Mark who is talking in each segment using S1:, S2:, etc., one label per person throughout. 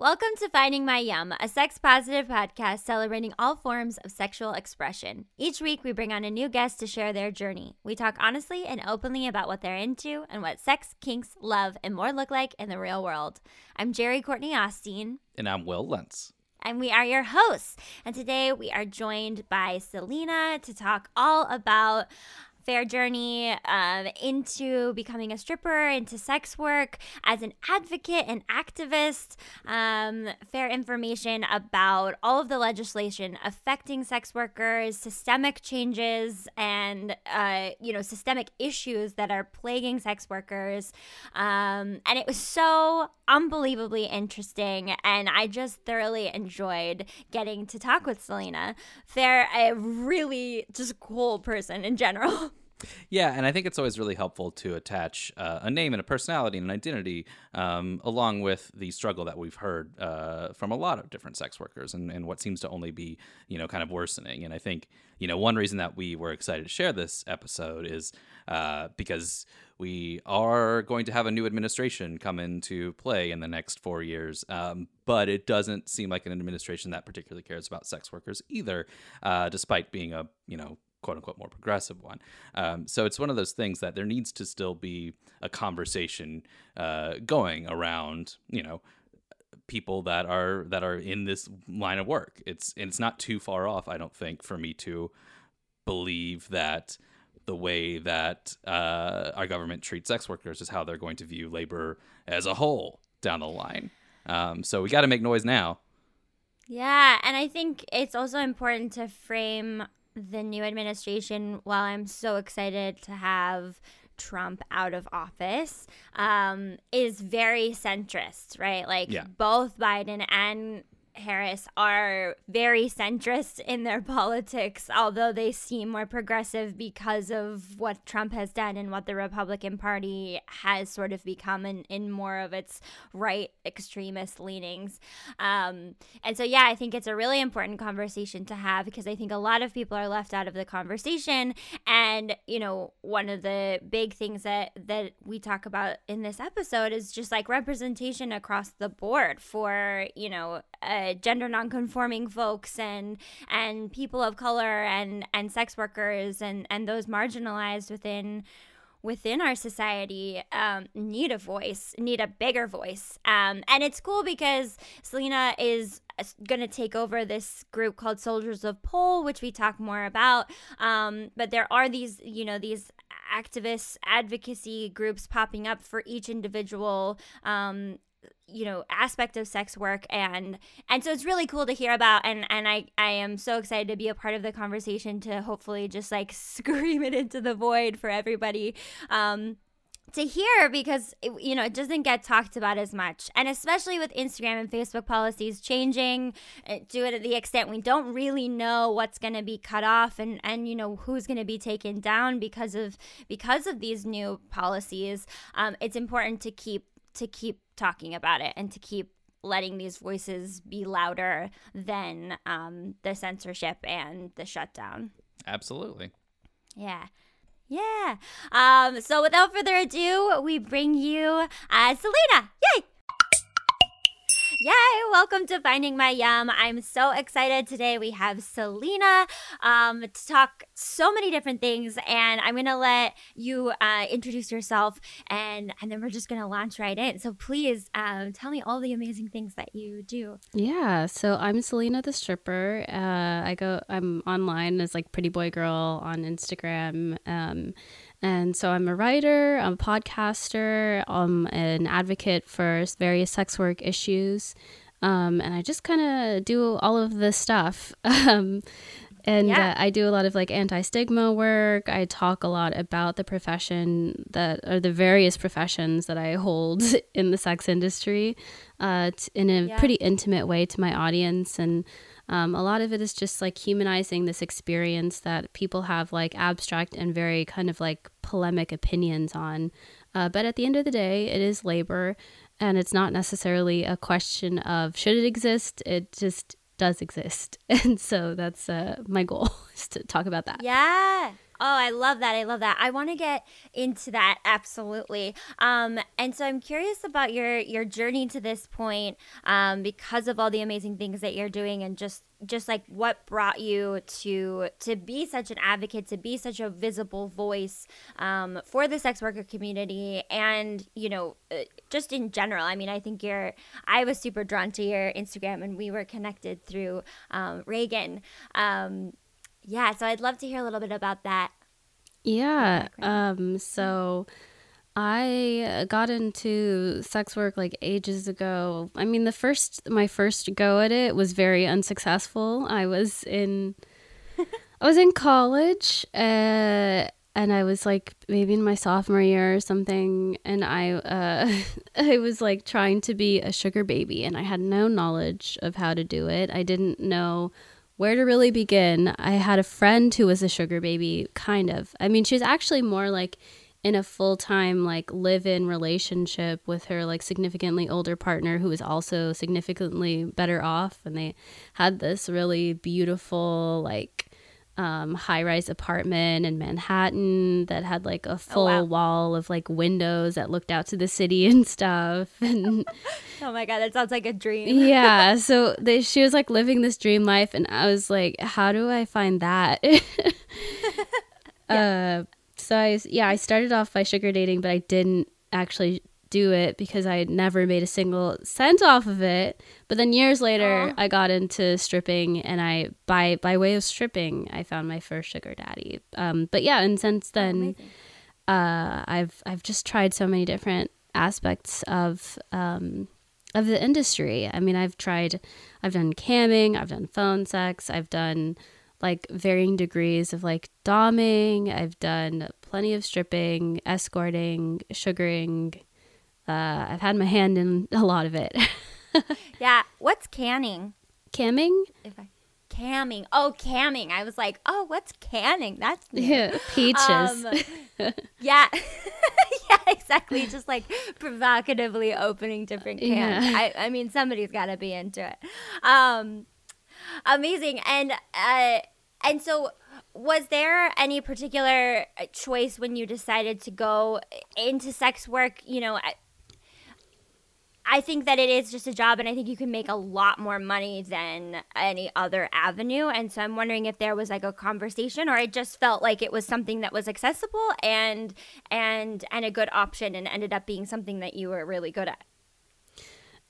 S1: Welcome to Finding My Yum, a sex positive podcast celebrating all forms of sexual expression. Each week, we bring on a new guest to share their journey. We talk honestly and openly about what they're into and what sex, kinks, love, and more look like in the real world. I'm Jerry Courtney Austin.
S2: And I'm Will Lentz.
S1: And we are your hosts. And today we are joined by Selena to talk all about fair journey um, into becoming a stripper, into sex work, as an advocate and activist, um, fair information about all of the legislation affecting sex workers, systemic changes, and uh, you know systemic issues that are plaguing sex workers. Um, and it was so unbelievably interesting, and I just thoroughly enjoyed getting to talk with Selena. They're a really just cool person in general.
S2: Yeah, and I think it's always really helpful to attach uh, a name and a personality and an identity um, along with the struggle that we've heard uh, from a lot of different sex workers and, and what seems to only be, you know, kind of worsening. And I think, you know, one reason that we were excited to share this episode is uh, because we are going to have a new administration come into play in the next four years. Um, but it doesn't seem like an administration that particularly cares about sex workers either, uh, despite being a, you know, quote unquote more progressive one. Um, so it's one of those things that there needs to still be a conversation uh, going around, you know, people that are that are in this line of work. It's and it's not too far off, I don't think, for me to believe that the way that uh, our government treats sex workers is how they're going to view labor as a whole down the line. Um, so we got to make noise now.
S1: Yeah, and I think it's also important to frame the new administration, while I'm so excited to have Trump out of office, um, is very centrist, right? Like yeah. both Biden and Harris are very centrist in their politics, although they seem more progressive because of what Trump has done and what the Republican Party has sort of become in, in more of its right extremist leanings. Um, and so, yeah, I think it's a really important conversation to have because I think a lot of people are left out of the conversation. And, you know, one of the big things that, that we talk about in this episode is just like representation across the board for, you know, uh, gender nonconforming folks and and people of color and and sex workers and and those marginalized within within our society um, need a voice, need a bigger voice. Um, and it's cool because Selena is going to take over this group called Soldiers of Pole, which we talk more about. Um, but there are these, you know, these activists, advocacy groups popping up for each individual um, you know aspect of sex work. And and so it's really cool to hear about. And and I I am so excited to be a part of the conversation to hopefully just like scream it into the void for everybody um to hear because it, you know it doesn't get talked about as much. And especially with instagram and facebook policies changing uh, to it the extent we don't really know what's going to be cut off and and you know who's going to be taken down because of because of these new policies um, it's important to keep to keep talking about it and to keep letting these voices be louder than um, the censorship and the shutdown.
S2: Absolutely.
S1: Yeah. Yeah. Um, so without further ado, we bring you uh, Selena. Yay! Yay! Welcome to Finding My Yum. I'm so excited today. We have Selena um, to talk so many different things, and I'm gonna let you uh, introduce yourself, and and then we're just gonna launch right in. So please um, tell me all the amazing things that you do.
S3: Yeah. So I'm Selena the stripper. Uh, I go. I'm online as like Pretty Boy Girl on Instagram. Um, and so I'm a writer, I'm a podcaster, I'm an advocate for various sex work issues. Um, and I just kind of do all of this stuff. Um, and yeah. uh, I do a lot of like anti stigma work. I talk a lot about the profession that, or the various professions that I hold in the sex industry uh, t- in a yeah. pretty intimate way to my audience. And um, a lot of it is just like humanizing this experience that people have like abstract and very kind of like polemic opinions on. Uh, but at the end of the day, it is labor, and it's not necessarily a question of should it exist. It just does exist, and so that's uh, my goal is to talk about that.
S1: Yeah. Oh, I love that. I love that. I want to get into that absolutely. Um, and so I'm curious about your your journey to this point, um, because of all the amazing things that you're doing, and just just like what brought you to to be such an advocate, to be such a visible voice um, for the sex worker community, and you know, uh, just in general. I mean, I think you're. I was super drawn to your Instagram, and we were connected through um, Reagan. Um, yeah, so I'd love to hear a little bit about that.
S3: Yeah. Um, so I got into sex work like ages ago. I mean, the first my first go at it was very unsuccessful. I was in I was in college, uh, and I was like maybe in my sophomore year or something, and I uh, I was like trying to be a sugar baby, and I had no knowledge of how to do it. I didn't know where to really begin. I had a friend who was a sugar baby, kind of. I mean, she was actually more like in a full time, like live in relationship with her like significantly older partner who was also significantly better off. And they had this really beautiful, like, um, high rise apartment in Manhattan that had like a full oh, wow. wall of like windows that looked out to the city and stuff. And
S1: oh my god, that sounds like a dream.
S3: yeah, so they, she was like living this dream life, and I was like, how do I find that? yeah. Uh, so I yeah I started off by sugar dating, but I didn't actually do it because I had never made a single cent off of it. But then years later, Aww. I got into stripping, and I by by way of stripping, I found my first sugar daddy. Um, but yeah, and since then, uh, I've I've just tried so many different aspects of um, of the industry. I mean, I've tried, I've done camming, I've done phone sex, I've done like varying degrees of like doming. I've done plenty of stripping, escorting, sugaring, uh, I've had my hand in a lot of it.
S1: yeah. What's canning?
S3: Camming?
S1: If I camming. Oh, camming. I was like, oh, what's canning? That's
S3: yeah, peaches. Um,
S1: yeah, yeah, exactly. Just like provocatively opening different cans. Yeah. I, I mean, somebody's got to be into it. Um, amazing. And uh, and so was there any particular choice when you decided to go into sex work? You know, I think that it is just a job, and I think you can make a lot more money than any other avenue. And so I'm wondering if there was like a conversation, or it just felt like it was something that was accessible and and and a good option, and ended up being something that you were really good at.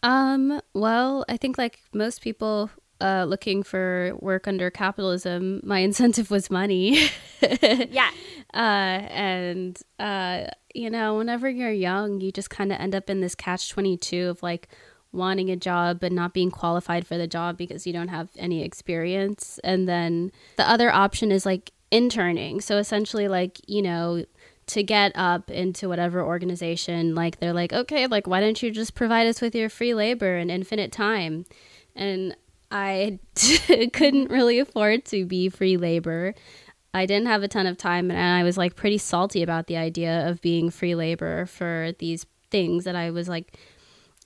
S3: Um. Well, I think like most people uh, looking for work under capitalism, my incentive was money.
S1: yeah.
S3: Uh, and, uh, you know, whenever you're young, you just kind of end up in this catch 22 of like wanting a job but not being qualified for the job because you don't have any experience. And then the other option is like interning. So essentially, like, you know, to get up into whatever organization, like they're like, okay, like, why don't you just provide us with your free labor and infinite time? And I couldn't really afford to be free labor. I didn't have a ton of time, and I was like pretty salty about the idea of being free labor for these things that I was like,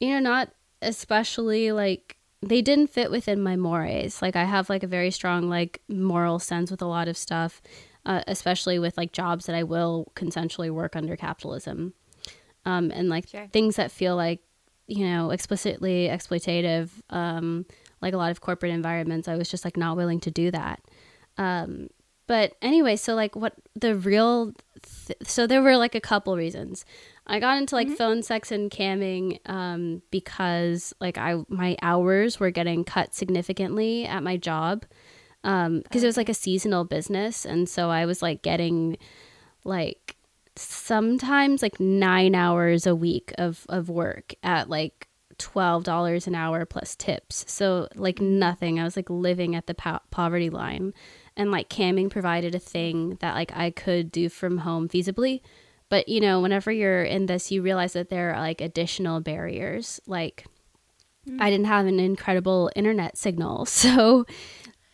S3: you know, not especially like they didn't fit within my mores. Like I have like a very strong like moral sense with a lot of stuff, uh, especially with like jobs that I will consensually work under capitalism, um, and like sure. things that feel like you know explicitly exploitative. Um, like a lot of corporate environments, I was just like not willing to do that. Um, but anyway, so like what the real, th- so there were like a couple reasons. I got into like mm-hmm. phone sex and camming um, because like I my hours were getting cut significantly at my job because um, it was like a seasonal business, and so I was like getting like sometimes like nine hours a week of of work at like $12 an hour plus tips. So, like, nothing. I was like living at the po- poverty line. And like, camming provided a thing that like I could do from home feasibly. But, you know, whenever you're in this, you realize that there are like additional barriers. Like, mm. I didn't have an incredible internet signal. So,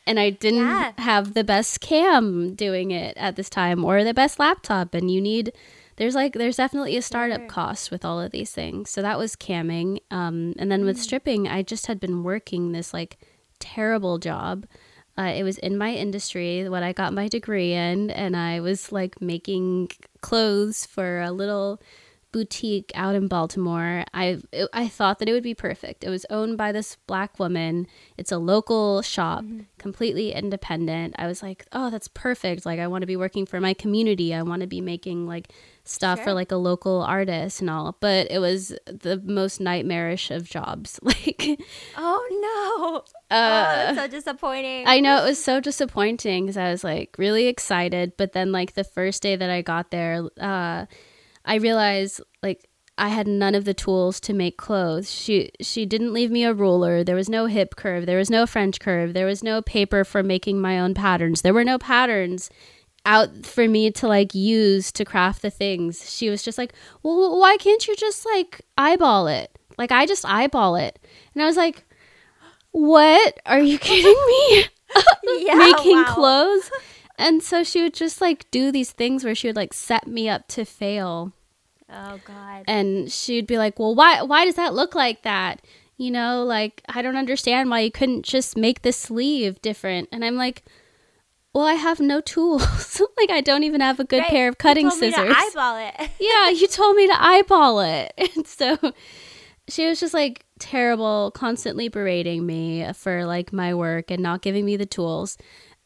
S3: and I didn't yeah. have the best cam doing it at this time or the best laptop. And you need, there's like there's definitely a startup cost with all of these things. So that was camming. Um, and then with mm. stripping, I just had been working this like terrible job uh, it was in my industry, what I got my degree in, and I was like making clothes for a little boutique out in Baltimore. I I thought that it would be perfect. It was owned by this black woman. It's a local shop, mm-hmm. completely independent. I was like, "Oh, that's perfect. Like I want to be working for my community. I want to be making like stuff sure. for like a local artist and all." But it was the most nightmarish of jobs. Like
S1: Oh no. Uh, oh, so disappointing.
S3: I know it was so disappointing cuz I was like really excited, but then like the first day that I got there, uh I realized like I had none of the tools to make clothes. She she didn't leave me a ruler. There was no hip curve. There was no French curve. There was no paper for making my own patterns. There were no patterns out for me to like use to craft the things. She was just like, "Well, why can't you just like eyeball it?" Like I just eyeball it. And I was like, "What? Are you kidding me?" yeah, Making wow. clothes? And so she would just like do these things where she would like set me up to fail
S1: Oh God.
S3: And she'd be like, "Well, why why does that look like that?" You know, like I don't understand why you couldn't just make the sleeve different. And I'm like, "Well, I have no tools. like I don't even have a good right. pair of cutting
S1: you
S3: scissors."
S1: eyeball it.
S3: yeah, you told me to eyeball it. And so she was just like terrible, constantly berating me for like my work and not giving me the tools.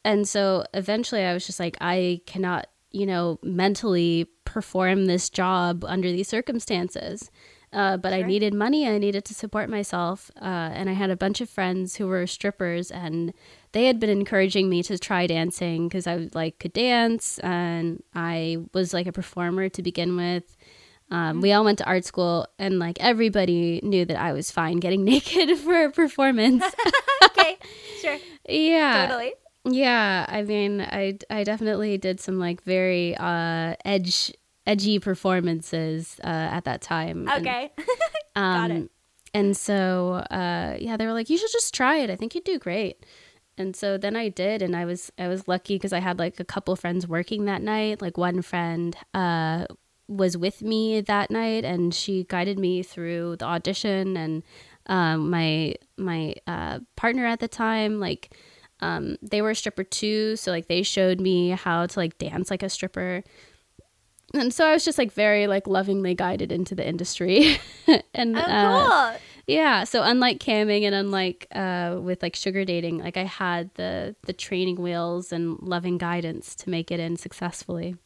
S3: And so eventually I was just like, I cannot you know, mentally perform this job under these circumstances. Uh, but sure. I needed money. I needed to support myself. Uh, and I had a bunch of friends who were strippers, and they had been encouraging me to try dancing because I like could dance, and I was like a performer to begin with. Um, we all went to art school, and like everybody knew that I was fine getting naked for a performance.
S1: okay, sure.
S3: Yeah.
S1: Totally.
S3: Yeah, I mean, I I definitely did some like very uh edge edgy performances uh at that time.
S1: Okay. And, um, Got it.
S3: And so uh yeah, they were like you should just try it. I think you'd do great. And so then I did and I was I was lucky cuz I had like a couple friends working that night. Like one friend uh was with me that night and she guided me through the audition and um my my uh partner at the time like um, they were a stripper too, so like they showed me how to like dance like a stripper. And so I was just like very like lovingly guided into the industry. and
S1: oh, uh, cool.
S3: Yeah, so unlike camming and unlike uh, with like sugar dating, like I had the the training wheels and loving guidance to make it in successfully.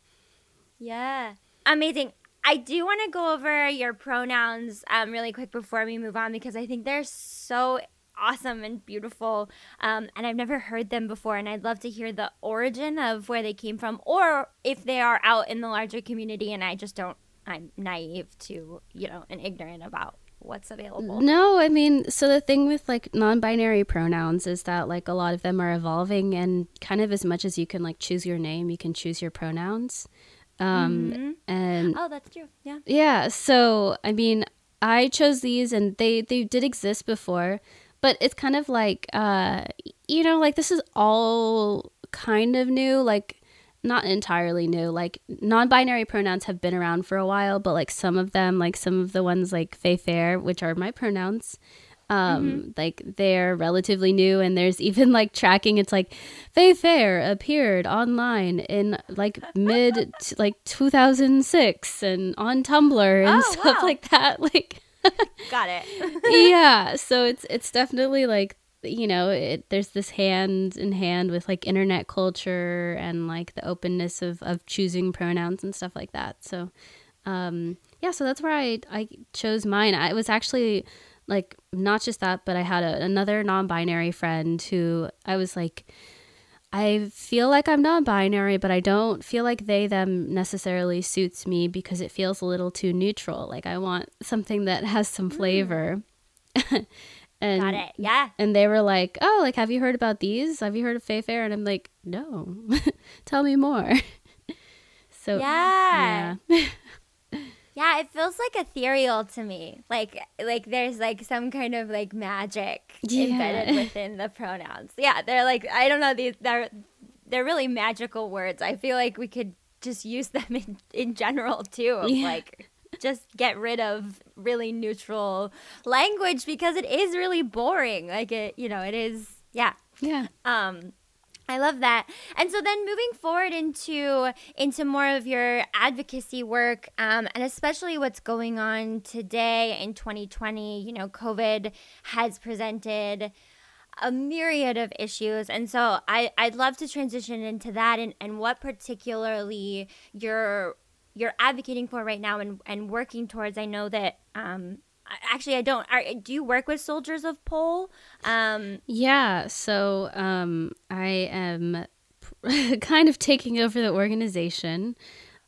S1: Yeah. Amazing. I do want to go over your pronouns um, really quick before we move on because I think they're so awesome and beautiful. Um, and I've never heard them before. And I'd love to hear the origin of where they came from or if they are out in the larger community and I just don't, I'm naive to, you know, and ignorant about what's available.
S3: No, I mean, so the thing with like non binary pronouns is that like a lot of them are evolving and kind of as much as you can like choose your name, you can choose your pronouns. Um, mm-hmm. and
S1: oh, that's true. Yeah.
S3: Yeah. So, I mean, I chose these and they, they did exist before, but it's kind of like uh you know like this is all kind of new like not entirely new like non-binary pronouns have been around for a while but like some of them like some of the ones like fay fair which are my pronouns um mm-hmm. like they're relatively new and there's even like tracking it's like fay fair appeared online in like mid t- like 2006 and on tumblr and oh, stuff wow. like that like
S1: Got it.
S3: yeah, so it's it's definitely like you know, it, there's this hand in hand with like internet culture and like the openness of of choosing pronouns and stuff like that. So, um, yeah, so that's where I I chose mine. I was actually like not just that, but I had a, another non-binary friend who I was like I feel like I'm non binary, but I don't feel like they, them necessarily suits me because it feels a little too neutral. Like I want something that has some mm. flavor.
S1: Mm. and, Got it. Yeah.
S3: And they were like, oh, like, have you heard about these? Have you heard of Fay Fair? And I'm like, no, tell me more. so,
S1: yeah. yeah. Yeah, it feels like ethereal to me. Like like there's like some kind of like magic yeah. embedded within the pronouns. Yeah, they're like I don't know these they're they're really magical words. I feel like we could just use them in in general too. Of yeah. Like just get rid of really neutral language because it is really boring. Like it, you know, it is. Yeah.
S3: Yeah.
S1: Um. I love that. And so then moving forward into into more of your advocacy work, um, and especially what's going on today in 2020. You know, COVID has presented a myriad of issues, and so I I'd love to transition into that and and what particularly you're you're advocating for right now and and working towards. I know that um, actually i don't Are, do you work with soldiers of pole um
S3: yeah so um i am kind of taking over the organization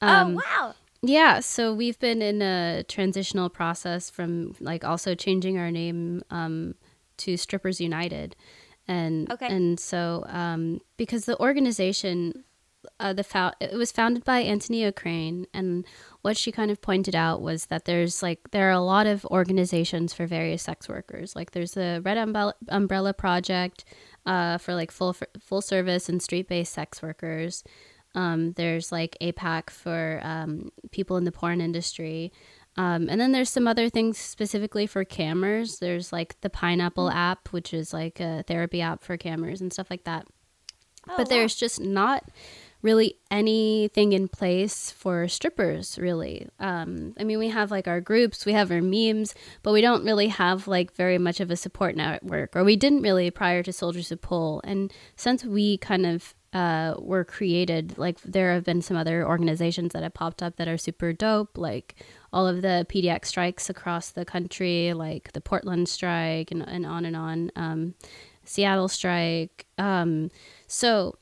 S1: oh,
S3: um,
S1: oh wow
S3: yeah so we've been in a transitional process from like also changing our name um to strippers united and
S1: okay.
S3: and so um because the organization uh, the fo- it was founded by Antonia Crane, and what she kind of pointed out was that there's like there are a lot of organizations for various sex workers. Like there's the Red Umbrella, Umbrella Project uh, for like full full service and street based sex workers. Um, there's like APAC for um, people in the porn industry. Um, and then there's some other things specifically for cammers. There's like the Pineapple mm-hmm. app, which is like a therapy app for cammers and stuff like that. Oh, but wow. there's just not really anything in place for strippers really um, i mean we have like our groups we have our memes but we don't really have like very much of a support network or we didn't really prior to soldiers of Pole. and since we kind of uh, were created like there have been some other organizations that have popped up that are super dope like all of the pdx strikes across the country like the portland strike and, and on and on um, seattle strike um, so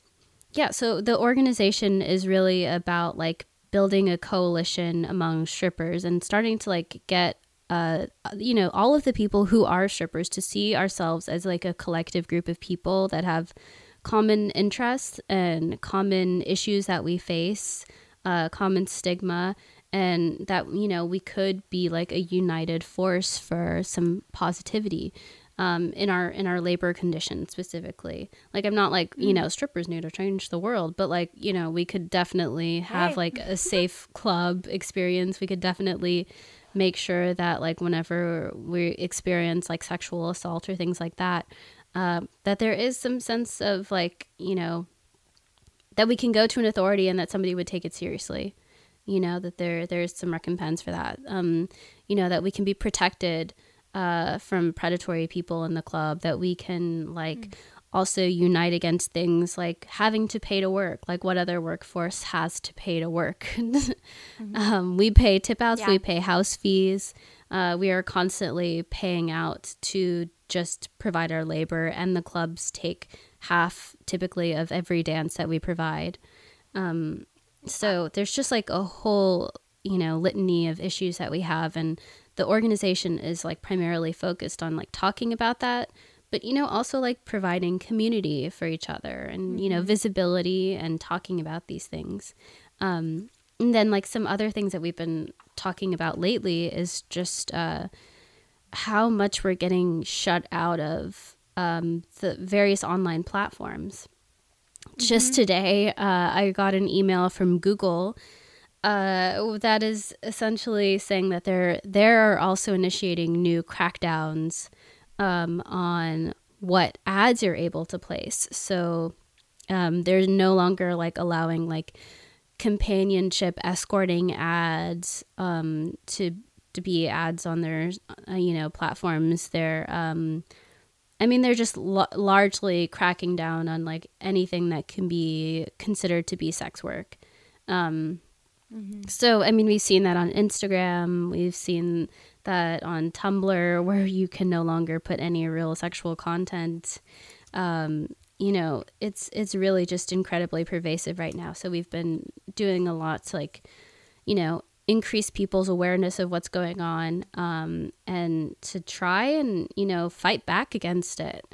S3: yeah, so the organization is really about like building a coalition among strippers and starting to like get uh you know all of the people who are strippers to see ourselves as like a collective group of people that have common interests and common issues that we face, uh common stigma and that you know we could be like a united force for some positivity um, in our in our labor conditions specifically. Like I'm not like you mm. know strippers need to change the world, but like you know we could definitely have like a safe club experience. We could definitely make sure that like whenever we experience like sexual assault or things like that, uh, that there is some sense of like you know that we can go to an authority and that somebody would take it seriously you know that there there's some recompense for that um you know that we can be protected uh, from predatory people in the club that we can like mm. also unite against things like having to pay to work like what other workforce has to pay to work mm-hmm. um, we pay tip outs yeah. we pay house fees uh, we are constantly paying out to just provide our labor and the clubs take half typically of every dance that we provide um, so there's just like a whole you know litany of issues that we have and the organization is like primarily focused on like talking about that but you know also like providing community for each other and mm-hmm. you know mm-hmm. visibility and talking about these things um, and then like some other things that we've been talking about lately is just uh, how much we're getting shut out of um, the various online platforms mm-hmm. just today uh, i got an email from google uh, that is essentially saying that they're they're also initiating new crackdowns um, on what ads you're able to place. So um, they're no longer like allowing like companionship escorting ads um, to to be ads on their uh, you know platforms. They're um, I mean, they're just l- largely cracking down on like anything that can be considered to be sex work. Um, Mm-hmm. So, I mean, we've seen that on Instagram. We've seen that on Tumblr, where you can no longer put any real sexual content. Um, you know, it's it's really just incredibly pervasive right now. So we've been doing a lot to like, you know, increase people's awareness of what's going on, um, and to try and you know fight back against it.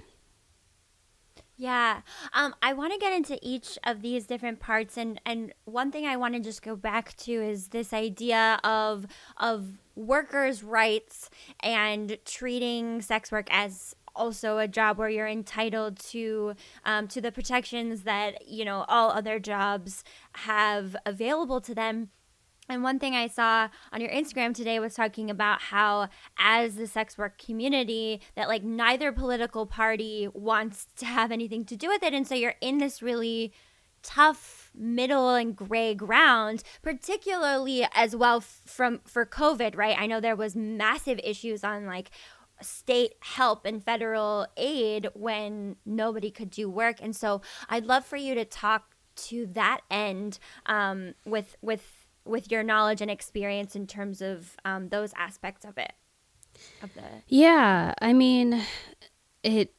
S1: Yeah. Um, I want to get into each of these different parts and and one thing I want to just go back to is this idea of of workers' rights and treating sex work as also a job where you're entitled to um, to the protections that you know all other jobs have available to them And one thing I saw on your Instagram today was talking about how, as the sex work community, that like neither political party wants to have anything to do with it. And so you're in this really tough middle and gray ground, particularly as well from for COVID, right? I know there was massive issues on like state help and federal aid when nobody could do work. And so I'd love for you to talk to that end um, with with with your knowledge and experience in terms of um, those aspects of it of the
S3: yeah i mean it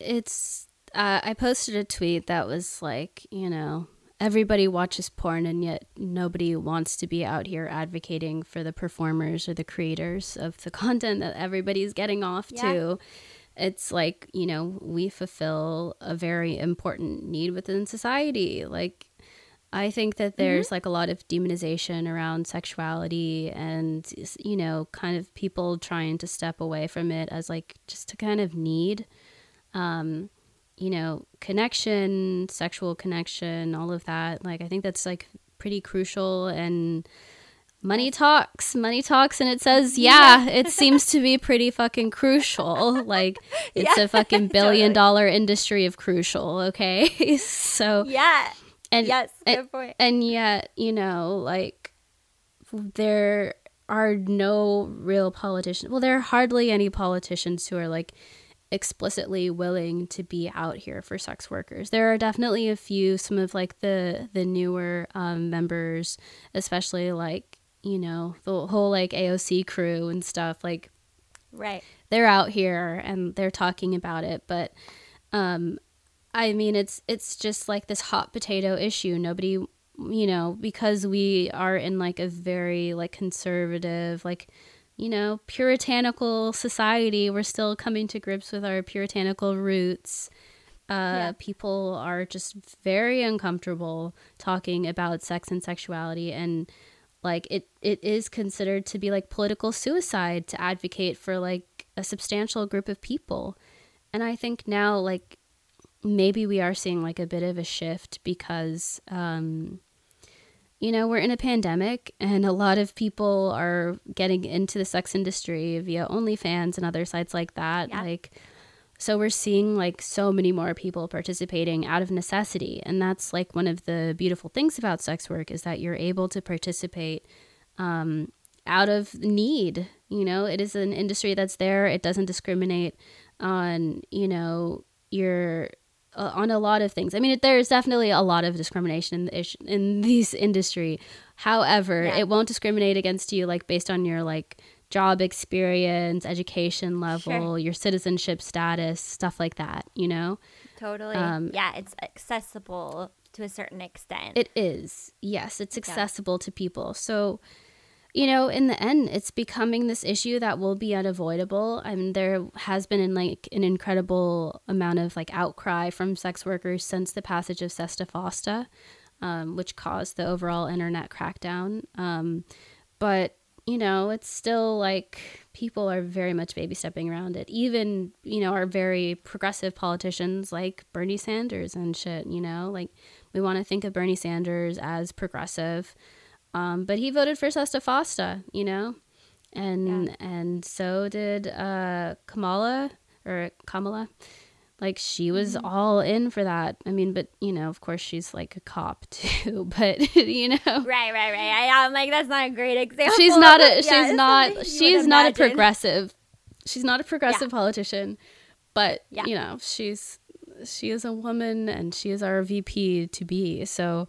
S3: it's uh, i posted a tweet that was like you know everybody watches porn and yet nobody wants to be out here advocating for the performers or the creators of the content that everybody's getting off yeah. to it's like you know we fulfill a very important need within society like I think that there's mm-hmm. like a lot of demonization around sexuality and, you know, kind of people trying to step away from it as like just to kind of need. Um, you know, connection, sexual connection, all of that. Like, I think that's like pretty crucial and money talks money talks and it says yeah it seems to be pretty fucking crucial like it's yeah, a fucking billion totally. dollar industry of crucial okay so
S1: yeah
S3: and
S1: yes,
S3: good
S1: and, point.
S3: And yet, you know, like there are no real politicians. Well, there are hardly any politicians who are like explicitly willing to be out here for sex workers. There are definitely a few, some of like the the newer um, members, especially like you know the whole like AOC crew and stuff. Like,
S1: right?
S3: They're out here and they're talking about it, but um, I mean, it's it's just like this hot potato issue. Nobody, you know, because we are in like a very like conservative, like you know, puritanical society. We're still coming to grips with our puritanical roots. Uh, yeah. People are just very uncomfortable talking about sex and sexuality, and like it, it is considered to be like political suicide to advocate for like a substantial group of people. And I think now, like maybe we are seeing like a bit of a shift because um, you know we're in a pandemic and a lot of people are getting into the sex industry via OnlyFans and other sites like that. Yeah. Like so we're seeing like so many more people participating out of necessity and that's like one of the beautiful things about sex work is that you're able to participate um, out of need you know it is an industry that's there it doesn't discriminate on you know your uh, on a lot of things. I mean, there's definitely a lot of discrimination in the ish- in this industry. However, yeah. it won't discriminate against you like based on your like job experience, education level, sure. your citizenship status, stuff like that. You know.
S1: Totally. Um, yeah, it's accessible to a certain extent.
S3: It is. Yes, it's accessible yeah. to people. So you know, in the end, it's becoming this issue that will be unavoidable. I mean, there has been like an incredible amount of like outcry from sex workers since the passage of SESTA FOSTA, um, which caused the overall internet crackdown. Um, but you know, it's still like people are very much baby stepping around it. Even you know, our very progressive politicians like Bernie Sanders and shit. You know, like we want to think of Bernie Sanders as progressive. Um, but he voted for Sesta Fosta, you know, and yeah. and so did uh, Kamala or Kamala. Like she was mm-hmm. all in for that. I mean, but you know, of course, she's like a cop too. But you know,
S1: right, right, right. I, am like, that's not a great example.
S3: She's not a. She's yeah, not. She's not a progressive. She's not a progressive yeah. politician. But you know, she's she is a woman and she is our VP to be. So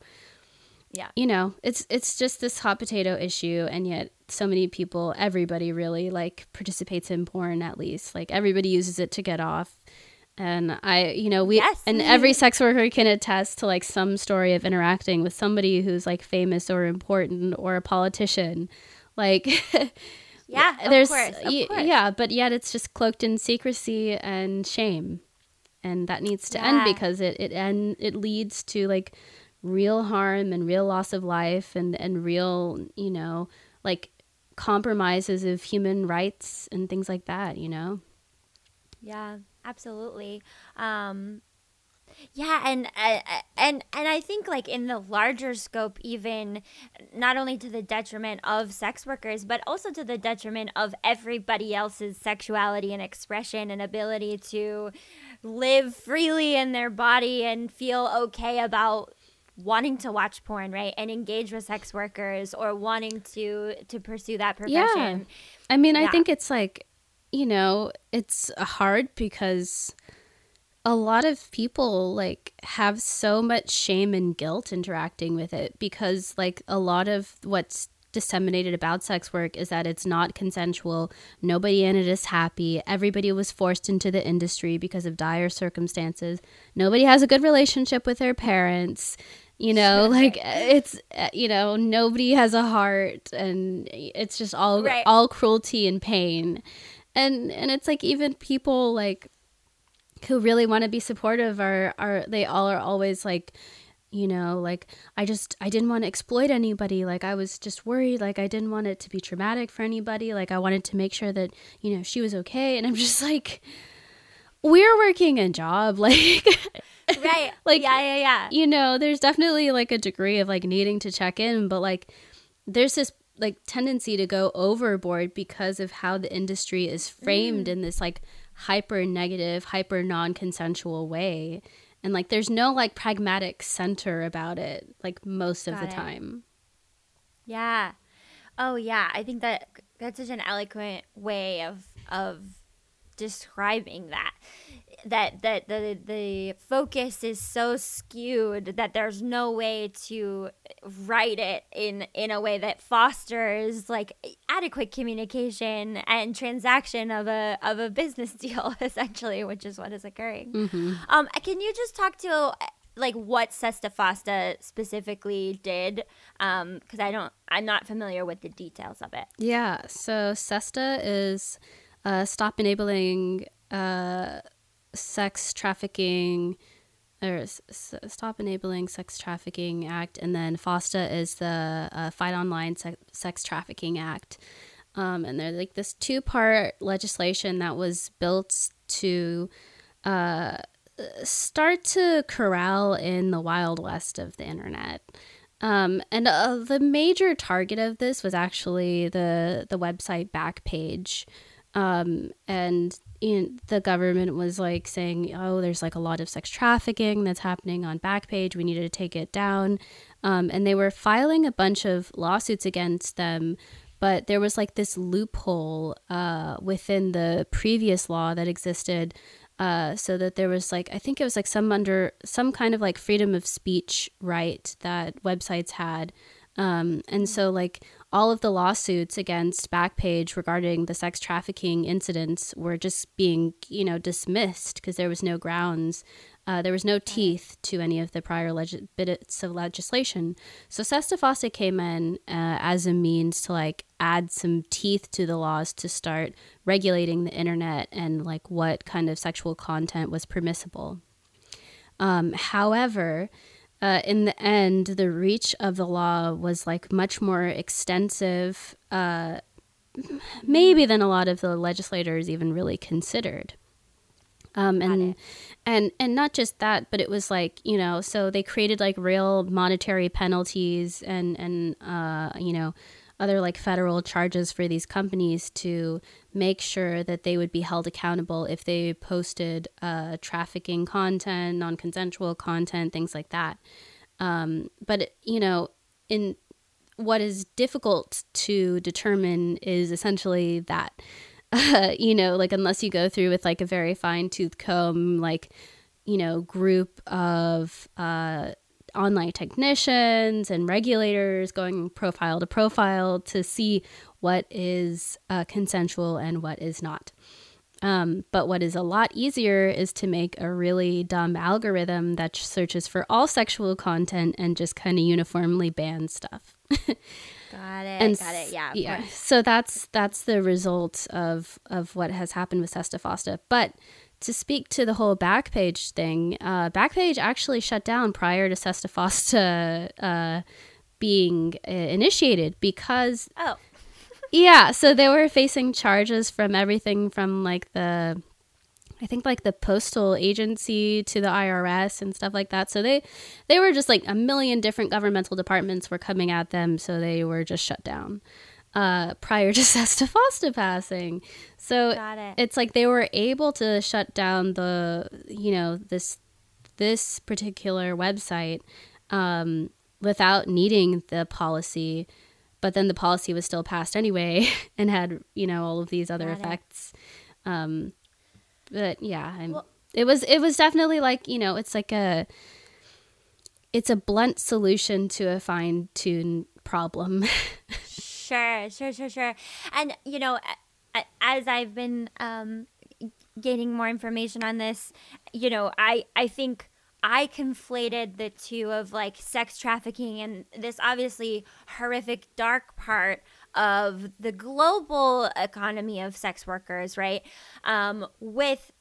S1: yeah.
S3: You know it's it's just this hot potato issue and yet so many people everybody really like participates in porn at least. Like everybody uses it to get off. And i you know we yes. and every sex worker can attest to like some story of interacting with somebody who's like famous or important or a politician. Like
S1: yeah there's course,
S3: y- yeah but yet it's just cloaked in secrecy and shame. And that needs to yeah. end because it it and it leads to like real harm and real loss of life and, and real, you know, like compromises of human rights and things like that, you know?
S1: Yeah, absolutely. Um, Yeah, and uh, and and I think like in the larger scope, even not only to the detriment of sex workers, but also to the detriment of everybody else's sexuality and expression and ability to live freely in their body and feel okay about wanting to watch porn, right, and engage with sex workers or wanting to to pursue that profession.
S3: Yeah. I mean,
S1: Yeah.
S3: I think it's like, you know, it's hard because a lot of people like have so much shame and guilt interacting with it because like a lot of what's disseminated about sex work is that it's not consensual. Nobody in it is happy. Everybody was forced into the industry because of dire circumstances. Nobody has a good relationship with their parents. You know, like it's uh, you know, nobody has a heart and it's just all
S1: Right.
S3: all cruelty and pain. And and it's like even people like who really want to be supportive are are they all are always like you know like i just i didn't want to exploit anybody. Like i was just worried. Like i didn't want it to be traumatic for anybody. Like i wanted to make sure that you know she was okay. And i'm just like we're working a job like
S1: Right.
S3: Like,
S1: yeah, yeah, yeah.
S3: you know there's definitely like a degree of like needing to check in but like there's this like tendency to go overboard because of how the industry is framed mm. in this like hyper negative hyper non-consensual way and like there's no like pragmatic center about it like most of the
S1: it.
S3: time
S1: Yeah. Oh yeah, I think that that's such an eloquent way of of describing that. That that the the focus is so skewed that there's no way to write it in in a way that fosters like adequate communication and transaction of a of a business deal essentially, which is what is occurring. Um, can you just talk to like what Sesta Fosta specifically did? Um, because I don't, I'm not familiar with the details of it.
S3: Yeah, so SESTA is uh, Stop Enabling uh, Sex Trafficking or S- Stop Enabling Sex Trafficking Act, and then FOSTA is the uh, Fight Online Se- Sex Trafficking Act. Um, and they're like this two part legislation that was built to uh, start to corral in the wild west of the internet. Um, and uh, the major target of this was actually the the website Backpage, um, and in, the government was like saying, "Oh, there's like a lot of sex trafficking that's happening on Backpage. We needed to take it down," um, and they were filing a bunch of lawsuits against them. But there was like this loophole uh, within the previous law that existed uh, so that there was like I think it was like some under some kind of like freedom of speech right that websites had, um, and so like all of the lawsuits against Backpage regarding the sex trafficking incidents were just being you know dismissed because there was no grounds. Uh, there was no teeth to any of the prior leg- bits of legislation. So Sesta came in uh, as a means to like add some teeth to the laws to start regulating the internet and like what kind of sexual content was permissible. Um, however, uh, in the end, the reach of the law was like much more extensive, uh, maybe than a lot of the legislators even really considered. Um, and and and not just that, but it was like you know, so they created like real monetary penalties and and uh, you know other like federal charges for these companies to make sure that they would be held accountable if they posted uh, trafficking content, non-consensual content, things like that. Um, but you know, in what is difficult to determine is essentially that uh, you know like unless you go through with like a very fine tooth comb like you know group of uh, online technicians and regulators going profile to profile to see what is uh, consensual and what is not um, but what is a lot easier is to make a really dumb algorithm that searches for all sexual content and just kind of uniformly bans stuff
S1: Got it.
S3: and
S1: got it. Yeah.
S3: yeah. So that's that's the result of of what has happened with Sesta Fosta. But to speak to the whole Backpage thing, uh, Backpage actually shut down prior to Sesta Fosta uh, being uh, initiated because
S1: Oh.
S3: yeah, so they were facing charges from everything from like the I think like the postal agency to the IRS and stuff like that. So they they were just like a million different governmental departments were coming at them, so they were just shut down uh, prior to Sesta Fosta passing. So
S1: it.
S3: it's like they were able to shut down the you know this this particular website um, without needing the policy. But then the policy was still passed anyway and had, you know, all of these other
S1: Got
S3: effects. Um, but yeah,
S1: Well-
S3: it was it was definitely like you know it's like a it's a blunt solution to a fine tuned problem.
S1: Sure, sure, sure, sure. And you know, as I've been um, gaining more information on this, you know, I I think I conflated the two of like sex trafficking and this obviously horrific dark part of the global economy of sex workers, right? Um, with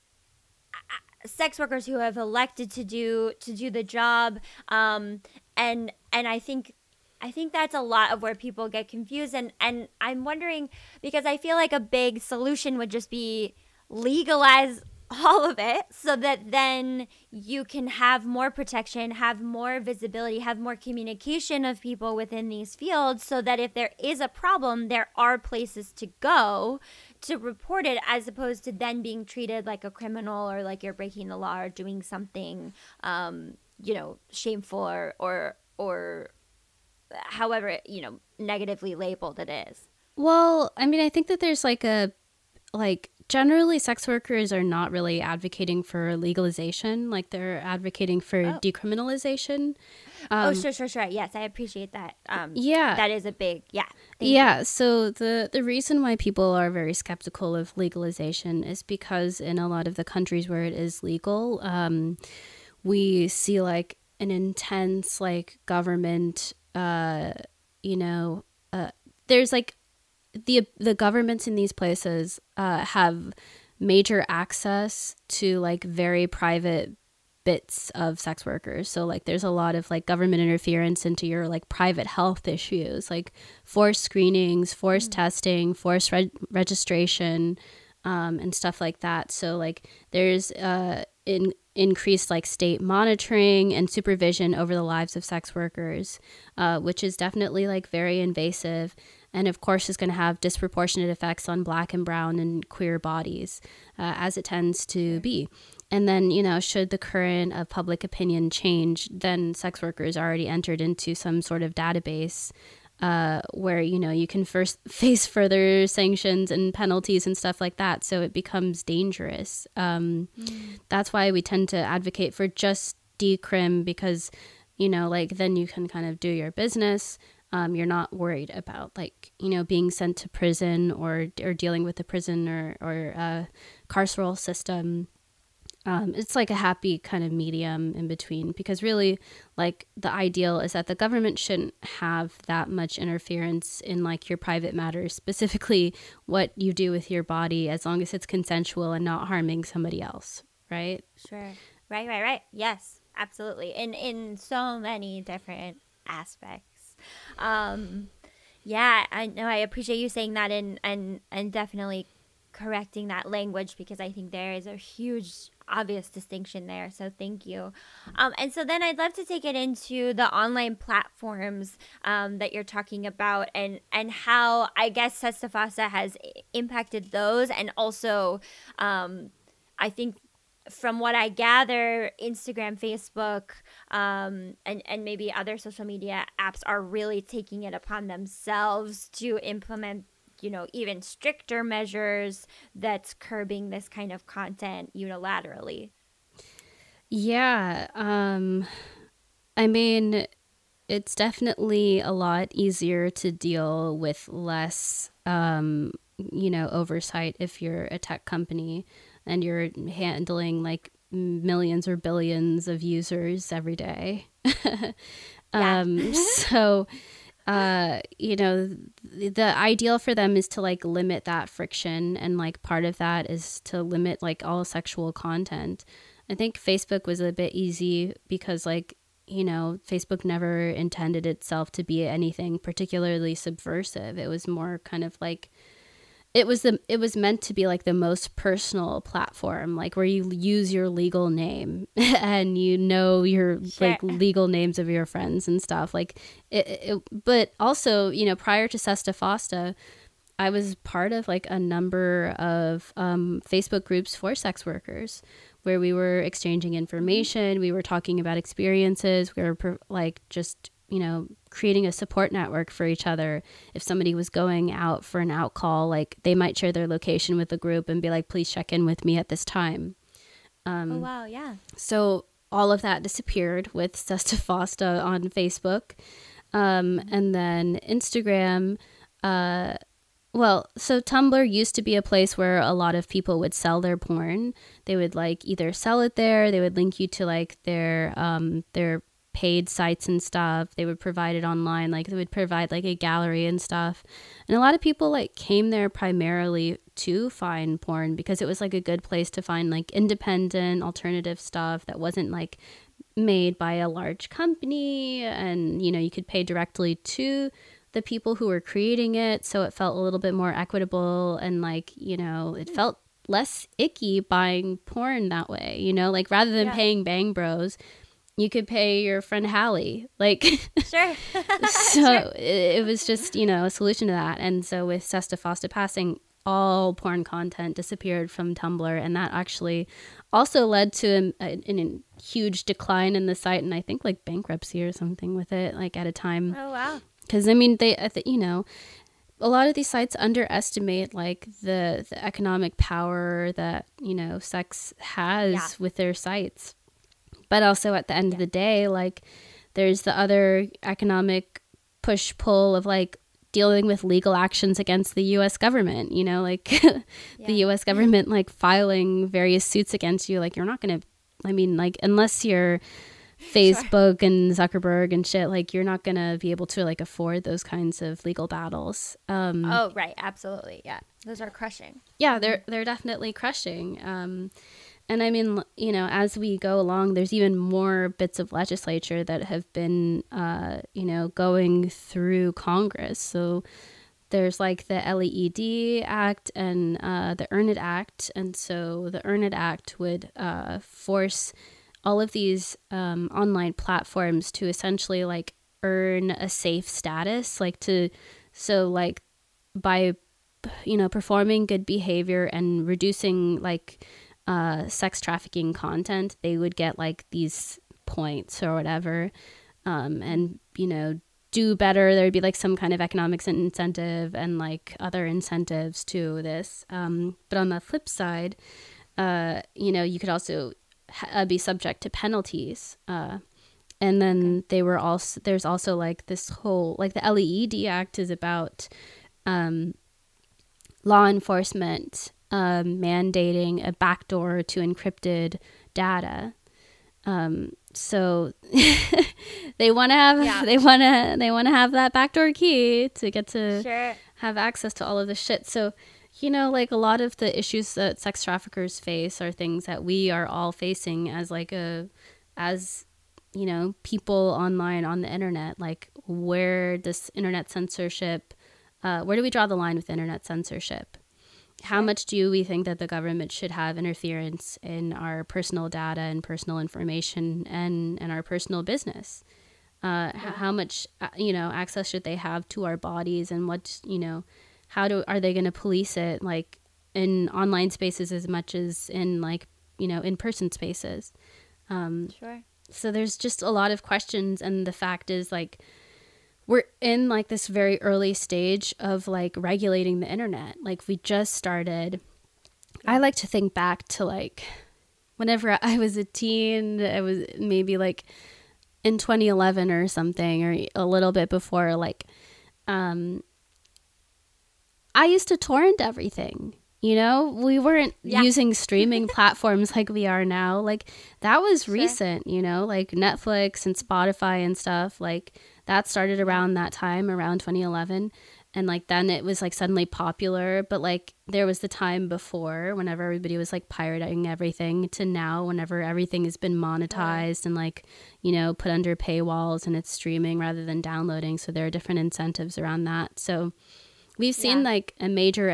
S1: sex workers who have elected to do to do the job um and and i think i think that's a lot of where people get confused and and i'm wondering because i feel like a big solution would just be legalize all of it so that then you can have more protection, have more visibility, have more communication of people within these fields so that if there is a problem, there are places to go to report it as opposed to then being treated like a criminal or like you're breaking the law or doing something um, you know, shameful or or or however, you know, negatively labeled it is.
S3: Well, I mean, I think that there's like a like generally sex workers are not really advocating for legalization, like they're advocating for
S1: Oh.
S3: decriminalization.
S1: oh,
S3: Um,
S1: sure, sure, sure. Yes, I appreciate that. Um,
S3: Yeah.
S1: that is a big yeah. Thank you.
S3: yeah, so the the reason why people are very skeptical of legalization is because in a lot of the countries where it is legal, um, we see like an intense like government uh you know uh there's like the the governments in these places uh have major access to like very private bits of sex workers. So like there's a lot of like government interference into your like private health issues like forced screenings forced testing forced reg- registration um, and stuff like that. So like there's uh in increased like state monitoring and supervision over the lives of sex workers uh, which is definitely like very invasive and of course is going to have disproportionate effects on black and brown and queer bodies uh, as it tends to be. And then you know should the current of public opinion change then sex workers already entered into some sort of database uh, where you know you can first face further sanctions and penalties and stuff like that. So it becomes dangerous. Um, that's why we tend to advocate for just decrim because you know like then you can kind of do your business. Um, you're not worried about like you know being sent to prison or or dealing with the prison or or uh, carceral system um, it's like a happy kind of medium in between because really like the ideal is that the government shouldn't have that much interference in like your private matters specifically what you do with your body as long as it's consensual and not harming somebody else right
S1: Sure. Right, right, right. Yes, absolutely. In in so many different aspects. Um yeah, I know I appreciate you saying that and and and definitely correcting that language because I think there is a huge obvious distinction there. So thank you. Um, and so then I'd love to take it into the online platforms um, that you're talking about and and how I guess Sesta Fosta has impacted those and also um, I think from what I gather, Instagram, Facebook, um, and and maybe other social media apps are really taking it upon themselves to implement, you know, even stricter measures that's curbing this kind of content unilaterally.
S3: Yeah, um I mean it's definitely a lot easier to deal with less um you know oversight if you're a tech company and you're handling like millions or billions of users every day.
S1: Yeah.
S3: um so uh you know th- the ideal for them is to like limit that friction and like part of that is to limit like all sexual content. I think facebook was a bit easy because like you know facebook never intended itself to be anything particularly subversive. It was more kind of like it was the it was meant to be like the most personal platform like where you use your legal name and you know your
S1: Sure.
S3: like legal names of your friends and stuff like it, it but also you know prior to Sesta Fosta I was part of like a number of um, Facebook groups for sex workers where we were exchanging information, we were talking about experiences, we were like just, you know, creating a support network for each other. If somebody was going out for an out call, like they might share their location with the group and be like, please check in with me at this time. Um,
S1: oh wow, yeah.
S3: so all of that disappeared with Sesta Fosta on Facebook. Um, and then Instagram, uh, well, so Tumblr used to be a place where a lot of people would sell their porn. They would like either sell it there, they would link you to like their um their paid sites and stuff. They would provide it online, like they would provide like a gallery and stuff. And a lot of people like came there primarily to find porn because it was like a good place to find like independent alternative stuff that wasn't like made by a large company and you know you could pay directly to the people who were creating it so it felt a little bit more equitable and like you know it felt less icky buying porn that way you know like rather than
S1: Yeah.
S3: paying bang bros you could pay your friend Hallie like
S1: Sure.
S3: so
S1: Sure.
S3: it, it was just you know a solution to that and so with Sesta Fosta passing all porn content disappeared from Tumblr and that actually also led to a, a, a huge decline in the site and I think like bankruptcy or something with it like at a time
S1: oh wow.
S3: because I mean they you know a lot of these sites underestimate like the the economic power that you know sex has
S1: Yeah.
S3: with their sites but also at the end of the day like there's the other economic push pull of like dealing with legal actions against the US government you know like the US government like filing various suits against you like you're not going to I mean like unless you're Facebook and Zuckerberg and shit like you're not going to be able to like afford those kinds of legal battles. Um
S1: Oh right, absolutely. Yeah, those are crushing.
S3: yeah they're they're definitely crushing. Um and i mean you know as we go along there's even more bits of legislature that have been uh you know going through congress. So there's like the LEED Act and uh, the Earn It Act, and so the Earn It Act would uh, force all of these um, online platforms to essentially like earn a safe status, like to so like by you know performing good behavior and reducing like uh, sex trafficking content, they would get like these points or whatever, um, and you know do better. There would be like some kind of economics incentive and like other incentives to this. Um, but on the flip side, uh, you know, you could also ha- uh, be subject to penalties. Uh, and then they were also there's also like this whole like the LEED Act is about um, law enforcement um, mandating a backdoor to encrypted data. Um, so they want to have
S1: Yeah.
S3: they want to they want to have that backdoor key to get to
S1: Sure.
S3: have access to all of this shit. So, you know, like a lot of the issues that sex traffickers face are things that we are all facing as like a as you know, people online on the internet, like where this internet censorship uh, where do we draw the line with internet censorship? How much do we think that the government should have interference in our personal data and personal information and, and our personal business? Uh, h- how much uh, you know access should they have to our bodies and what you know how do are they going to police it like in online spaces as much as in like you know in person spaces um,
S1: Sure.
S3: so there's just a lot of questions and the fact is like we're in like this very early stage of like regulating the internet. Like we just started. I like to think back to like whenever i was a teen i was maybe like in 2011 or something or a little bit before like um i used to torrent everything you know? We weren't
S1: Yeah.
S3: using streaming platforms like we are now. Like that was
S1: Sure.
S3: recent you know? Like netflix and spotify and stuff like that started around that time around 2011 and like then it was like suddenly popular. But like there was the time before whenever everybody was like pirating everything to now whenever everything has been monetized and like you know put under paywalls and it's streaming rather than downloading. So there are different incentives around that. So we've seen
S1: Yeah.
S3: like a major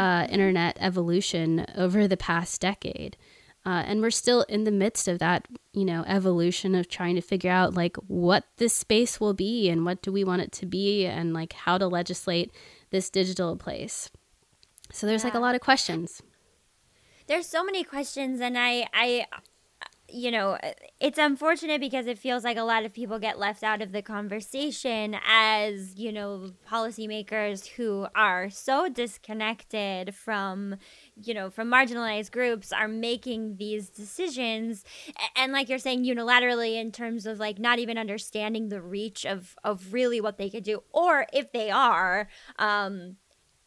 S3: uh, internet evolution over the past decade. Uh, and we're still in the midst of that, you know, evolution of trying to figure out like what this space will be and what do we want it to be and like how to legislate this digital place. So there's like a lot of questions.
S1: there's so many questions and i i you know it's unfortunate because it feels like a lot of people get left out of the conversation as you know policymakers who are so disconnected from you know from marginalized groups are making these decisions. And like you're saying unilaterally in terms of like not even understanding the reach of of really what they could do or if they are um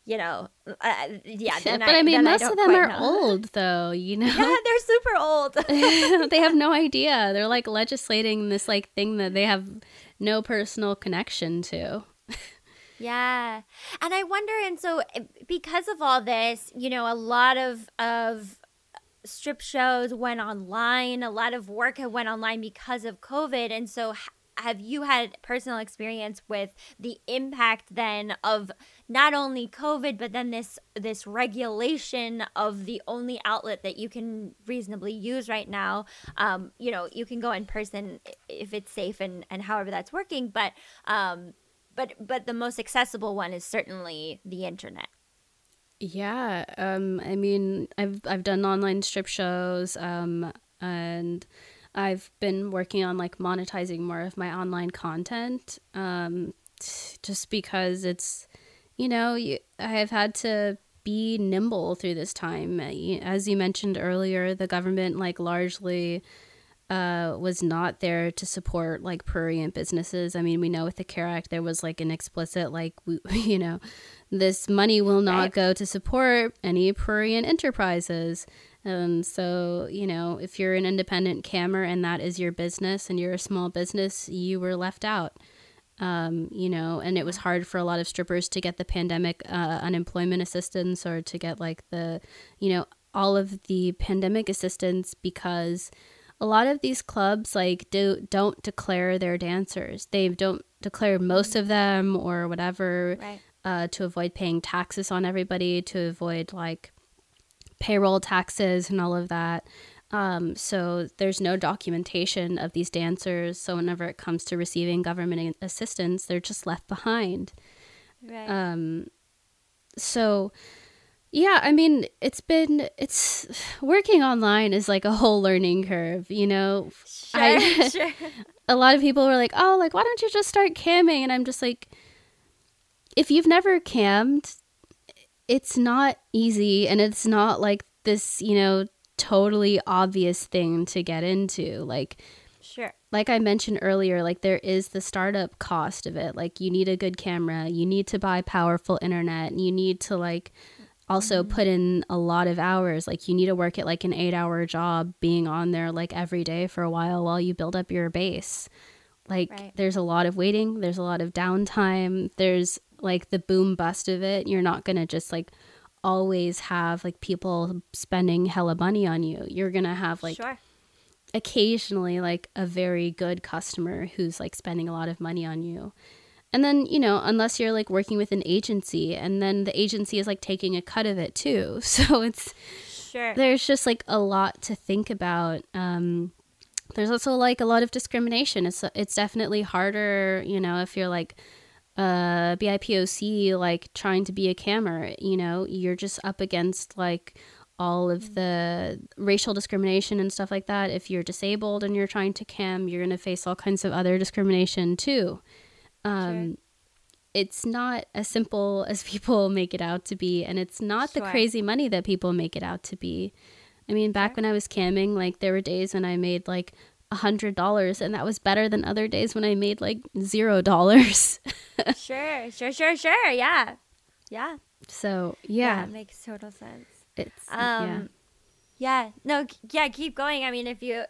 S1: you know uh, yeah then
S3: but I, mean,
S1: then
S3: most
S1: don't
S3: of them are
S1: know.
S3: old, though. You know,
S1: Yeah, they're super old.
S3: they have no idea. They're like legislating this like thing that they have no personal connection to.
S1: yeah. And I wonder and so eh, because of all this, you know, a lot of of strip shows went online, a lot of work went online because of COVID and so have you had personal experience with the impact then of not only COVID but then this this regulation of the only outlet that you can reasonably use right now? Um, you know, you can go in person if it's safe and and however that's working, but um, but but the most accessible one is certainly the internet.
S3: Yeah, um, I mean, I've I've done online strip shows, um, and I've been working on like monetizing more of my online content, um, just because it's, you know, you, I have had to be nimble through this time. Uh, As you mentioned earlier, the government like largely uh, was not there to support like prurient businesses. I mean, we know with the CARE Act there was like an explicit like we, you know, this money will not
S1: Right.
S3: go to support any prurient enterprises. And so, you know, if you're an independent cammer and that is your business and you're a small business, you were left out. Um, you know, and it was hard for a lot of strippers to get the pandemic uh, unemployment assistance or to get like the, you know, all of the pandemic assistance because a lot of these clubs like do don't declare their dancers. They don't declare most of them or whatever
S1: Right.
S3: uh, to avoid paying taxes on everybody, to avoid like payroll taxes and all of that. Um, so there's no documentation of these dancers. So whenever it comes to receiving government assistance, they're just left behind.
S1: Right.
S3: Um, so yeah, I mean, it's been it's working online is like a whole learning curve, you know.
S1: sure.
S3: I-
S1: sure.
S3: a lot of people were like, "Oh, like why don't you just start camming?" And I'm just like, if you've never cammed, it's not easy and it's not like this, you know, totally obvious thing to get into. Like
S1: Sure.
S3: like I mentioned earlier, like there is the startup cost of it. Like you need a good camera, you need to buy powerful internet, and you need to like also mm-hmm. put in a lot of hours. Like you need to work at like an 8-hour job being on there like every day for a while while you build up your base. Like
S1: Right.
S3: there's a lot of waiting, there's a lot of downtime, there's like the boom bust of it. You're not going to just like always have like people spending hella money on you. You're going to have like
S1: sure.
S3: occasionally like a very good customer who's like spending a lot of money on you. And then, you know, unless you're like working with an agency and then the agency is like taking a cut of it too. So it's
S1: Sure.
S3: there's just like a lot to think about. Um there's also like a lot of discrimination. It's it's definitely harder, you know, if you're like uh BIPOC like trying to be a camera, you know, you're just up against like all of the racial discrimination and stuff like that. If you're disabled and you're trying to cam, you're going to face all kinds of other discrimination too. Um it's not as simple as people make it out to be and it's not the crazy money that people make it out to be. I mean, back when I was camming, like there were days when I made like a hundred dollars and that was better than other days when I made like zero dollars.
S1: sure. Sure. Sure. Sure. Yeah. Yeah.
S3: so
S1: Yeah.
S3: yeah,
S1: It makes total sense.
S3: it's
S1: Um,
S3: yeah.
S1: yeah. No. Yeah. Keep going. I mean, if you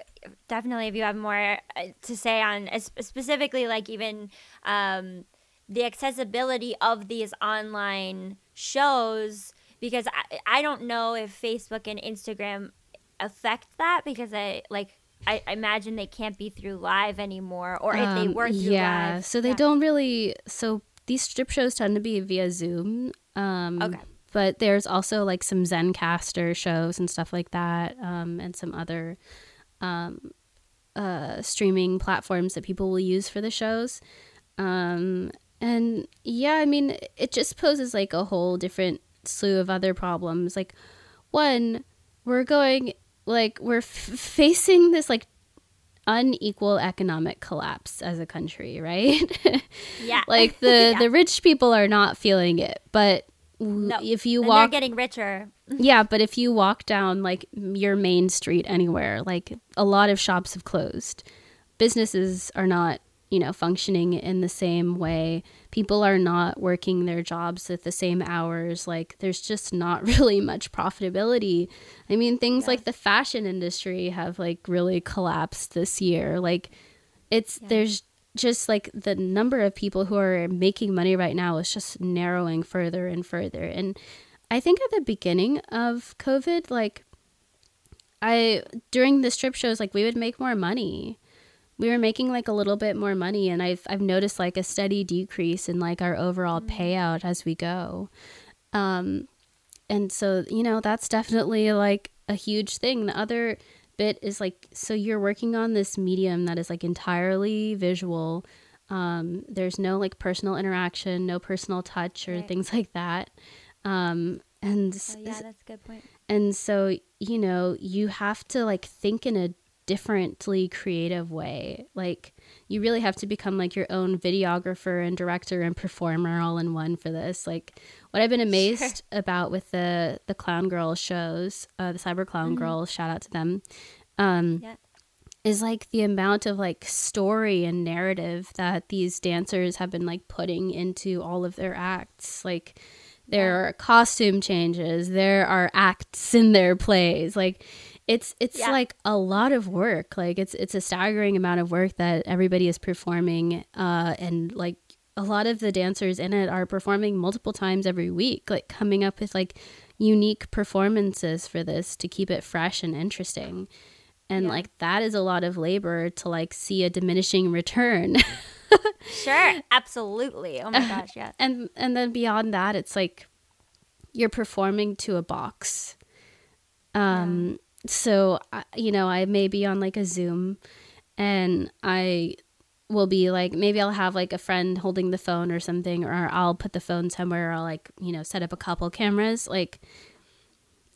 S1: definitely, if you have more uh, to say on uh, specifically, like even um, the accessibility of these online shows, because I, I don't know if Facebook and Instagram affect that because I like. I I imagine they can't be through live anymore, or if they
S3: Um,
S1: were through
S3: yeah,
S1: live.
S3: so they
S1: yeah.
S3: don't really. So these strip shows tend to be via Zoom. Um,
S1: Okay.
S3: But there's also like some Zencaster shows and stuff like that, um, and some other um, uh, streaming platforms that people will use for the shows. Um, and yeah, I mean, it just poses like a whole different slew of other problems. Like, one, we're going, like, we're f- facing this like unequal economic collapse as a country, right?
S1: Yeah.
S3: like the
S1: Yeah.
S3: the rich people are not feeling it, but
S1: No.
S3: if you
S1: and
S3: walk
S1: they're getting richer.
S3: yeah, but if you walk down like your main street anywhere, like a lot of shops have closed. Businesses are not, you know, functioning in the same way. People are not working their jobs at the same hours. Like there's just not really much profitability. I mean, things
S1: Yeah.
S3: like the fashion industry have like really collapsed this year. Like it's
S1: Yeah.
S3: there's just like the number of people who are making money right now is just narrowing further and further. And I think at the beginning of COVID, like I during the strip shows, like we would make more money. We were making like a little bit more money, and I've I've noticed like a steady decrease in like our overall payout as we go. Um, and so you know that's definitely like a huge thing. The other bit is like so you're working on this medium that is like entirely visual. Um, there's no like personal interaction, no personal touch or
S1: Right.
S3: things like that. Um, and
S1: Oh, yeah, that's a good point.
S3: and so, you know, you have to like think in a differently creative way. Like you really have to become like your own videographer and director and performer all in one for this. Like what I've been amazed about with the the Clown Girl shows, uh the Cyber Clown
S1: Mhm.
S3: Girls, shout out to them. Um
S1: Yeah.
S3: is like the amount of like story and narrative that these dancers have been like putting into all of their acts. Like there are costume changes, there are acts in their plays. Like it's it's
S1: Yeah.
S3: like a lot of work. Like it's it's a staggering amount of work that everybody is performing uh and like a lot of the dancers in it are performing multiple times every week, like coming up with like unique performances for this to keep it fresh and interesting. And
S1: Yeah.
S3: like that is a lot of labor to like see a diminishing return.
S1: Sure, absolutely. Oh my gosh, yeah.
S3: and and then beyond that it's like you're performing to a box um so you know i may be on like a zoom and i will be like maybe i'll have like a friend holding the phone or something or i'll put the phone somewhere or I'll like you know set up a couple cameras. Like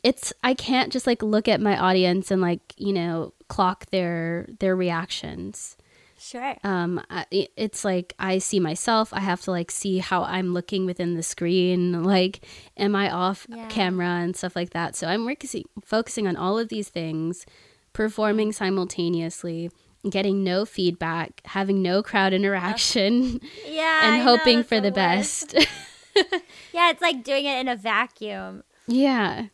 S3: it's i can't just like look at my audience and like you know clock their their reactions
S1: Sure.
S3: um I, it's like i see myself i have to like see how i'm looking within the screen like am i off
S1: Yeah.
S3: camera and stuff like that so i'm focusing focusing on all of these things performing simultaneously getting no feedback having no crowd interaction
S1: Yeah.
S3: and
S1: I
S3: hoping
S1: that's
S3: for the,
S1: worst.
S3: best
S1: Yeah, it's like doing it in a vacuum.
S3: yeah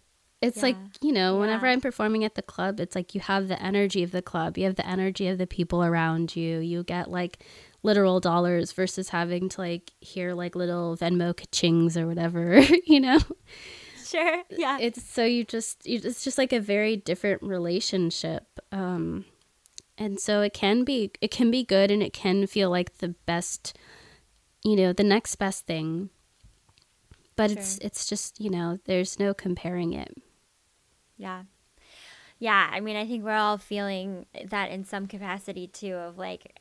S3: it's like you know whenever
S1: Yeah.
S3: i'm performing at the club it's like you have the energy of the club. You have the energy of the people around you. You get like literal dollars versus having to like hear like little venmo ka-chings or whatever you know?
S1: Sure. Yeah.
S3: it's so you just you, it's just like a very different relationship um and so it can be it can be good and it can feel like the best you know the next best thing. But it's it's just you know there's no comparing it
S1: Yeah. Yeah, I mean, I think we're all feeling that in some capacity too of like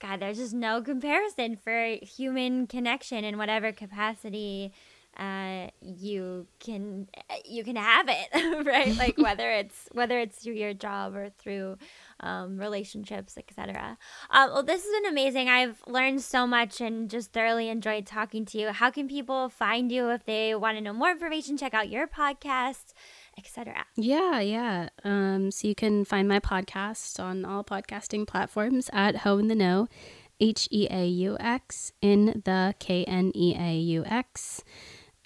S1: god, there's just no comparison for human connection in whatever capacity uh you can you can have it right? Like whether it's whether it's through your job or through um, relationships etc um, well this has been amazing i've learned so much and just thoroughly enjoyed talking to you. How can people find you if they want to know more information? Check out your podcast etc
S3: Yeah, yeah. Um, so you can find my podcast on all podcasting platforms at Ho in the Know, H E A U X in the K N E A U X.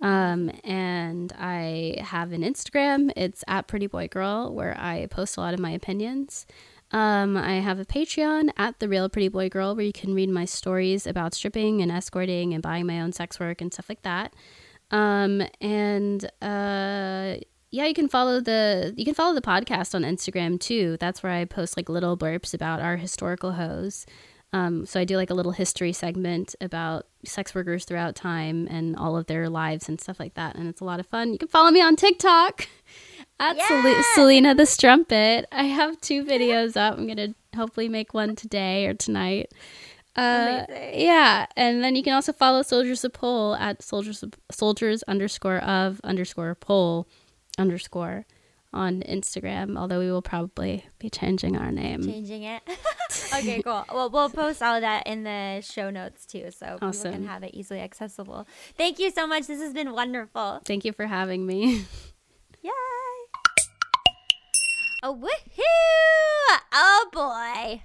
S3: Um, and I have an Instagram. It's at Pretty Boy Girl, where I post a lot of my opinions. Um, I have a Patreon at The Real Pretty Boy Girl, where you can read my stories about stripping and escorting and buying my own sex work and stuff like that. Um, and uh, yeah, you can follow the you can follow the podcast on Instagram too. That's where I post like little blurbs about our historical hoes. Um, so I do like a little history segment about sex workers throughout time and all of their lives and stuff like that. And it's a lot of fun. You can follow me on TikTok at
S1: Yeah.
S3: Sel- Selena the Strumpet. I have two videos up. I'm going to hopefully make one today or tonight. Uh, yeah, and then you can also follow Soldiers of Pole at soldiers soldiers underscore of underscore pole underscore on Instagram. Although we will probably be changing our name.
S1: Changing it. okay, cool. Well, we'll post all of that in the show notes too, so people can have it easily accessible. Thank you so much. This has been wonderful.
S3: Thank you for having me.
S1: Yay! Oh, woohoo! Oh boy.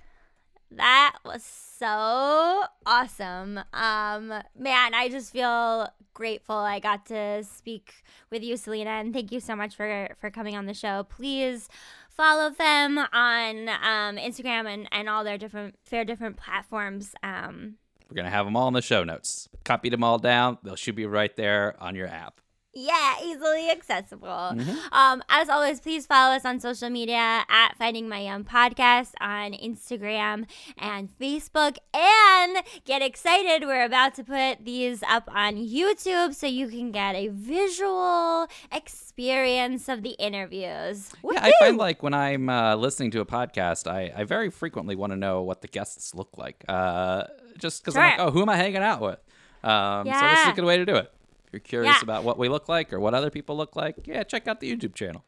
S1: That was so awesome. Um, man, I just feel grateful I got to speak with you, Selena, and thank you so much for for coming on the show. Please follow them on um, Instagram and, and all their different fair different platforms. Um,
S2: We're to have them all in the show notes. Copy them all down. they'll should be right there on your app.
S1: Yeah, easily accessible. Um, as always, please follow us on social media at Finding My Yum Podcast on Instagram and Facebook. And get excited, we're about to put these up on YouTube so you can get a visual experience of the interviews.
S2: Yeah, I find like when I'm uh, listening to a podcast, I, I very frequently want to know what the guests look like. Uh, just because I'm like, oh, who am I hanging out with? Um, So this is a good way to do it. You're curious
S1: Yeah.
S2: about what we look like or what other people look like, yeah, check out the YouTube channel.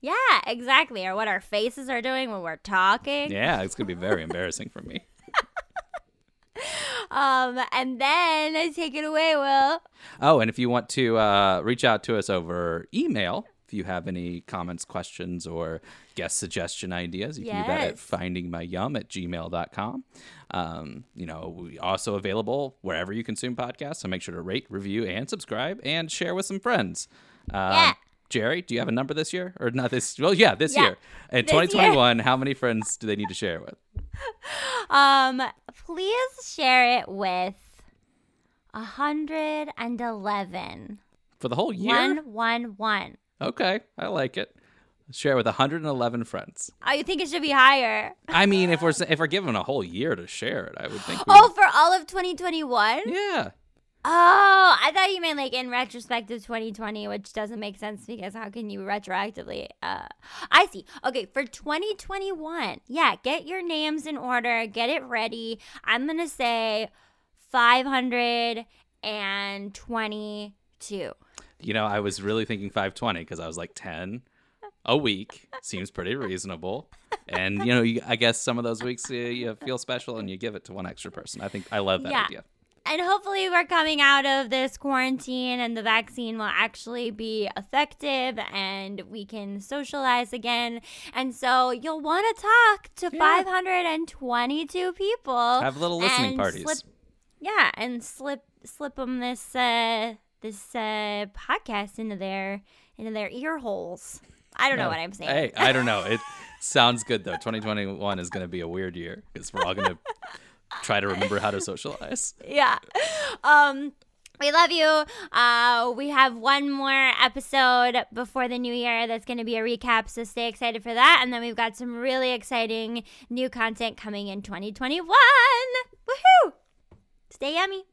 S1: Yeah, exactly. Or what our faces are doing when we're talking.
S2: Yeah, it's gonna be very embarrassing for me.
S1: Um, and then take it away, Will.
S2: Oh, and if you want to uh, reach out to us over email, if you have any comments, questions, or guest suggestion ideas, you can do that at findingmyyum at gmail.com. Um, you know, we also available wherever you consume podcasts, so make sure to rate, review, and subscribe, and share with some friends. Um,
S1: Yeah.
S2: Jerry, do you have a number this year? Or not this? Well, yeah, this
S1: Yeah,
S2: year. In
S1: this year.
S2: 2021, how many friends do they need to share with?
S1: Um, please share it with a hundred and eleven.
S2: For the whole year?
S1: One one one.
S2: Okay, I like it. Share with 111 friends.
S1: Oh, you think it should be higher?
S2: I mean, if we're if we're given a whole year to share it, I would think. We
S1: Oh, for all of 2021?
S2: yeah.
S1: Oh, I thought you meant like in retrospect of 2020, which doesn't make sense because how can you retroactively? Uh, I see. Okay, for 2021, yeah, get your names in order, get it ready. I'm gonna say 522.
S2: You know, I was really thinking 520 because I was like 10 a week seems pretty reasonable. And you know, you, I guess some of those weeks you, you feel special and you give it to one extra person. I think I love that
S1: Yeah.
S2: idea.
S1: And hopefully, we're coming out of this quarantine and the vaccine will actually be effective and we can socialize again. And so, you'll want to talk to
S2: Yeah.
S1: 522 people.
S2: Have little listening parties.
S1: slip- yeah, and slip slip them this uh, this uh, podcast into their into their ear holes. I don't know what I'm saying.
S2: Hey, I don't know. It sounds good though. 2021 is going to be a weird year because we're all going to try to remember how to socialize.
S1: yeah. Um we love you. Uh, we have one more episode before the new year that's going to be a recap, so stay excited for that. And then we've got some really exciting new content coming in 2021. Woohoo! Stay yummy.